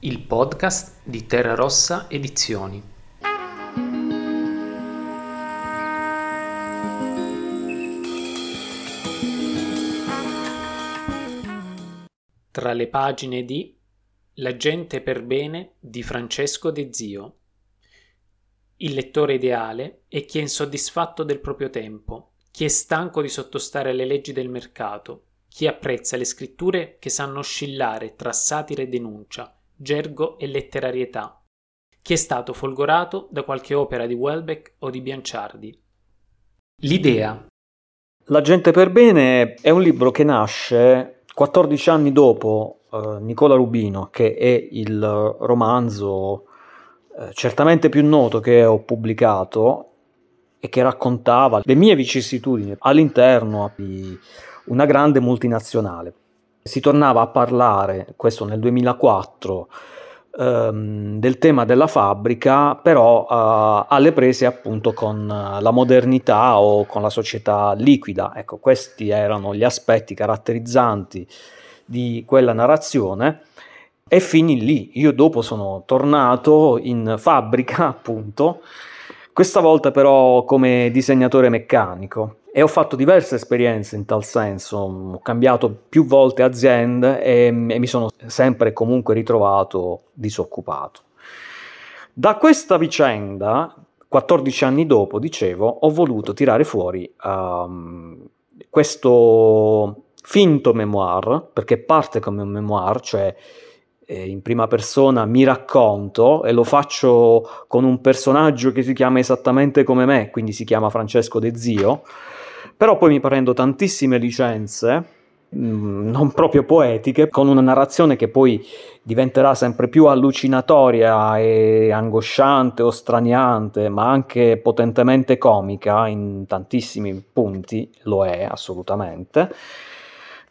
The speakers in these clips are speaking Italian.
il podcast di Terra Rossa Edizioni. Tra le pagine di La gente per bene di Francesco De Zio. Il lettore ideale è chi è insoddisfatto del proprio tempo, chi è stanco di sottostare alle leggi del mercato, chi apprezza le scritture che sanno oscillare tra satira e denuncia, gergo e letterarietà, chi è stato folgorato da qualche opera di Welbeck o di Bianciardi. L'idea. La gente per bene è un libro che nasce 14 anni dopo eh, Nicola Rubino, che è il romanzo eh, certamente più noto che ho pubblicato e che raccontava le mie vicissitudini all'interno di una grande multinazionale si tornava a parlare, questo nel 2004, ehm, del tema della fabbrica, però eh, alle prese appunto con la modernità o con la società liquida. Ecco, questi erano gli aspetti caratterizzanti di quella narrazione. E finì lì. Io dopo sono tornato in fabbrica, appunto, questa volta però come disegnatore meccanico e ho fatto diverse esperienze in tal senso, ho cambiato più volte aziende e, e mi sono sempre comunque ritrovato disoccupato. Da questa vicenda, 14 anni dopo, dicevo, ho voluto tirare fuori um, questo finto memoir, perché parte come un memoir, cioè eh, in prima persona mi racconto e lo faccio con un personaggio che si chiama esattamente come me, quindi si chiama Francesco De Zio, però poi mi prendo tantissime licenze, mm, non proprio poetiche, con una narrazione che poi diventerà sempre più allucinatoria e angosciante o straniante, ma anche potentemente comica in tantissimi punti, lo è assolutamente,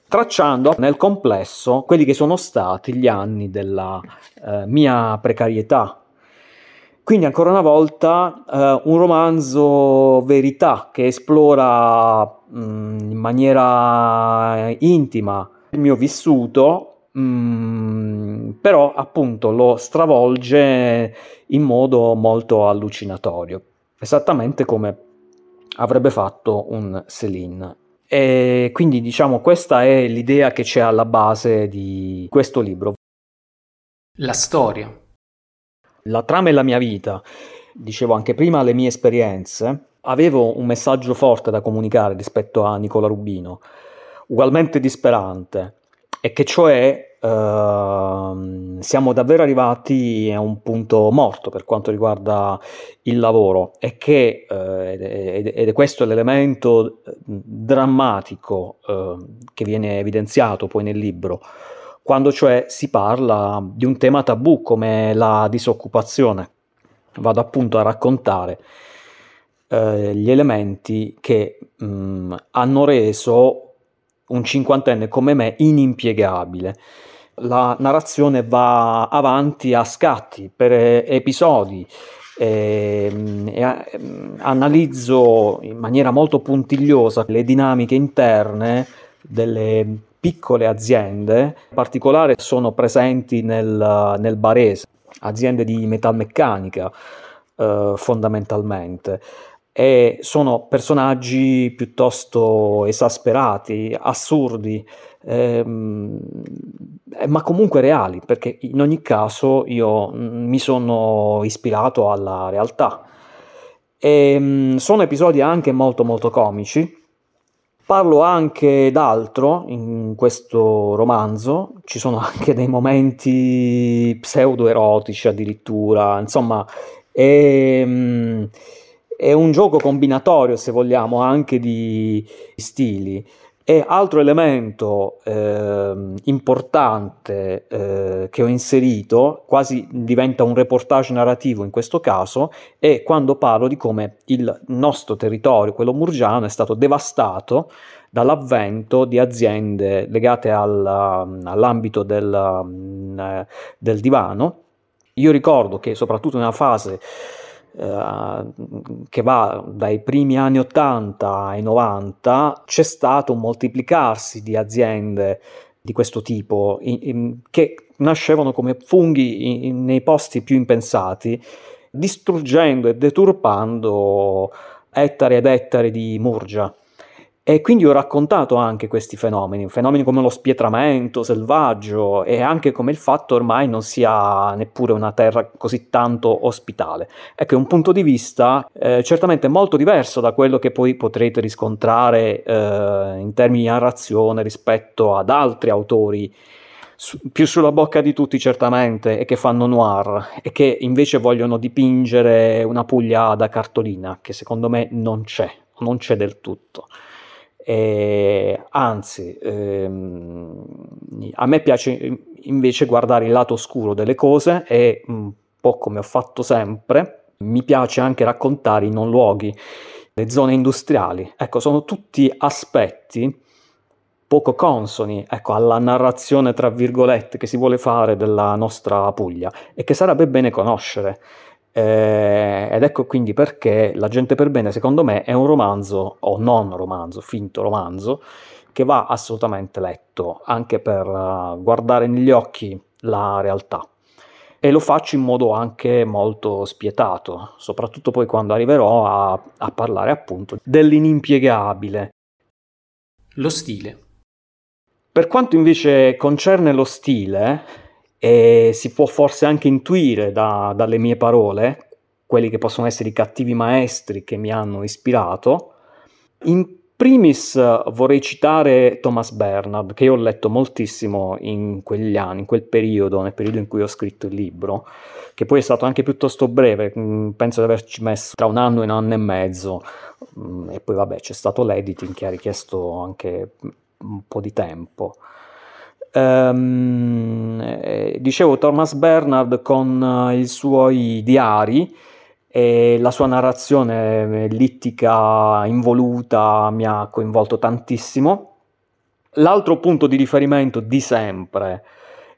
tracciando nel complesso quelli che sono stati gli anni della eh, mia precarietà quindi ancora una volta eh, un romanzo verità che esplora mh, mm, in maniera intima il mio vissuto, mh, mm, però appunto lo stravolge in modo molto allucinatorio, esattamente come avrebbe fatto un Céline. E quindi diciamo questa è l'idea che c'è alla base di questo libro. La storia la trama è la mia vita, dicevo anche prima le mie esperienze, avevo un messaggio forte da comunicare rispetto a Nicola Rubino, ugualmente disperante, e che cioè Uh, siamo davvero arrivati a un punto morto per quanto riguarda il lavoro. E che, uh, ed, è questo l'elemento drammatico uh, che viene evidenziato poi nel libro, quando cioè si parla di un tema tabù come la disoccupazione. Vado appunto a raccontare eh, gli elementi che mh, mm, hanno reso un cinquantenne come me inimpiegabile. La narrazione va avanti a scatti, per episodi, e, ehm, e, e, mm, analizzo in maniera molto puntigliosa le dinamiche interne delle piccole aziende, in particolare sono presenti nel, nel Barese, aziende di metalmeccanica eh, fondamentalmente e sono personaggi piuttosto esasperati, assurdi, ehm, eh, ma comunque reali, perché in ogni caso io mm, mi sono ispirato alla realtà. E, ehm, sono episodi anche molto molto comici, Parlo anche d'altro in questo romanzo, ci sono anche dei momenti pseudo-erotici addirittura, insomma è, mm, è un gioco combinatorio se vogliamo anche di stili. E altro elemento eh, importante eh, che ho inserito, quasi diventa un reportage narrativo in questo caso, è quando parlo di come il nostro territorio, quello murgiano, è stato devastato dall'avvento di aziende legate al, all'ambito del, del divano. Io ricordo che soprattutto nella fase eh, che va dai primi anni 80 ai 90 c'è stato un moltiplicarsi di aziende di questo tipo in, in, che nascevano come funghi in, nei posti più impensati, distruggendo e deturpando ettari ed ettari di murgia. E quindi ho raccontato anche questi fenomeni, fenomeni come lo spietramento selvaggio e anche come il fatto ormai non sia neppure una terra così tanto ospitale. Ecco, è un punto di vista eh, certamente molto diverso da quello che poi potrete riscontrare eh, in termini di narrazione rispetto ad altri autori più sulla bocca di tutti certamente e che fanno noir e che invece vogliono dipingere una Puglia da cartolina che secondo me non c'è, non c'è del tutto. E, anzi, ehm, a me piace invece guardare il lato oscuro delle cose e un po' come ho fatto sempre, mi piace anche raccontare i non luoghi, le zone industriali. Ecco, sono tutti aspetti poco consoni ecco, alla narrazione, tra virgolette, che si vuole fare della nostra Puglia e che sarebbe bene conoscere. Eh, ed ecco quindi perché La gente per bene, secondo me, è un romanzo, o non romanzo, finto romanzo, che va assolutamente letto, anche per uh, guardare negli occhi la realtà. E lo faccio in modo anche molto spietato, soprattutto poi quando arriverò a, a parlare appunto dell'inimpiegabile. Lo stile. Per quanto invece concerne lo stile, e si può forse anche intuire da, dalle mie parole, quelli che possono essere i cattivi maestri che mi hanno ispirato. In primis vorrei citare Thomas Bernard, che io ho letto moltissimo in quegli anni, in quel periodo, nel periodo in cui ho scritto il libro, che poi è stato anche piuttosto breve, mm, penso di averci messo tra un anno e un anno e mezzo, mm, e poi vabbè c'è stato l'editing che ha richiesto anche un po' di tempo. Um, eh, dicevo Thomas Bernard con uh, i suoi diari e la sua narrazione littica involuta mi ha coinvolto tantissimo. L'altro punto di riferimento di sempre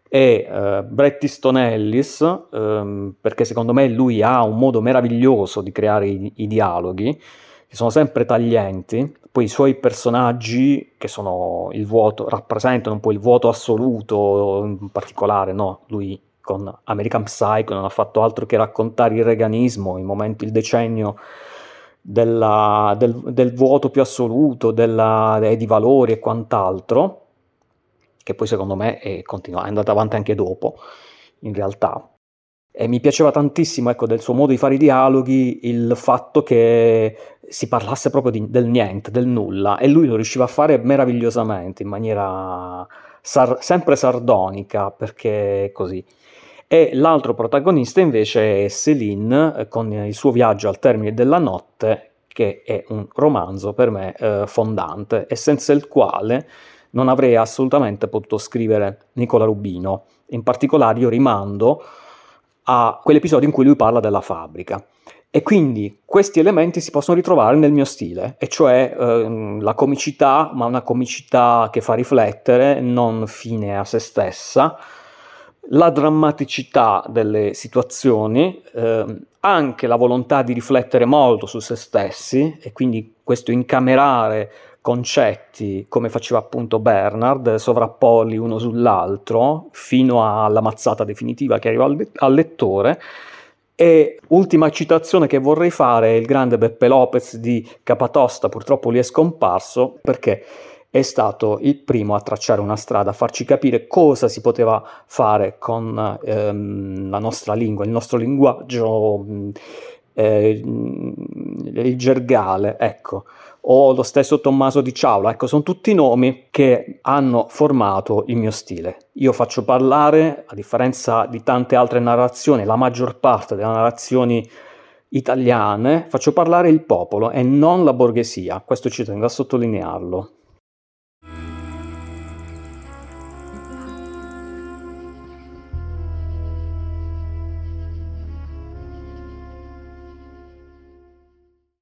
è uh, Bret Easton Ellis, um, perché secondo me lui ha un modo meraviglioso di creare i, i dialoghi, che sono sempre taglienti, poi i suoi personaggi, che sono il vuoto, rappresentano un po' il vuoto assoluto, in particolare, no? Lui con American Psycho non ha fatto altro che raccontare il reganismo, il momento, il decennio della, del, del, vuoto più assoluto, della, di valori e quant'altro, che poi secondo me è, continua, è andata avanti anche dopo, in realtà. E mi piaceva tantissimo, ecco, del suo modo di fare i dialoghi, il fatto che si parlasse proprio di, del niente, del nulla, e lui lo riusciva a fare meravigliosamente, in maniera sar- sempre sardonica, perché così. E l'altro protagonista invece è Céline, eh, con il suo viaggio al termine della notte, che è un romanzo per me eh, fondante, e senza il quale non avrei assolutamente potuto scrivere Nicola Rubino. In particolare io rimando a quell'episodio in cui lui parla della fabbrica. E quindi questi elementi si possono ritrovare nel mio stile, e cioè ehm, la comicità, ma una comicità che fa riflettere, non fine a se stessa, la drammaticità delle situazioni, ehm, anche la volontà di riflettere molto su se stessi, e quindi questo incamerare concetti, come faceva appunto Bernard, sovrappolli uno sull'altro fino alla mazzata definitiva che arriva al, al lettore. E ultima citazione che vorrei fare è il grande Beppe Lopez di Capatosta, purtroppo lui è scomparso perché è stato il primo a tracciare una strada, a farci capire cosa si poteva fare con ehm, la nostra lingua, il nostro linguaggio, eh, il gergale, ecco o lo stesso Tommaso di Ciaula, ecco, sono tutti nomi che hanno formato il mio stile. Io faccio parlare, a differenza di tante altre narrazioni, la maggior parte delle narrazioni italiane, faccio parlare il popolo e non la borghesia, questo ci tengo a sottolinearlo.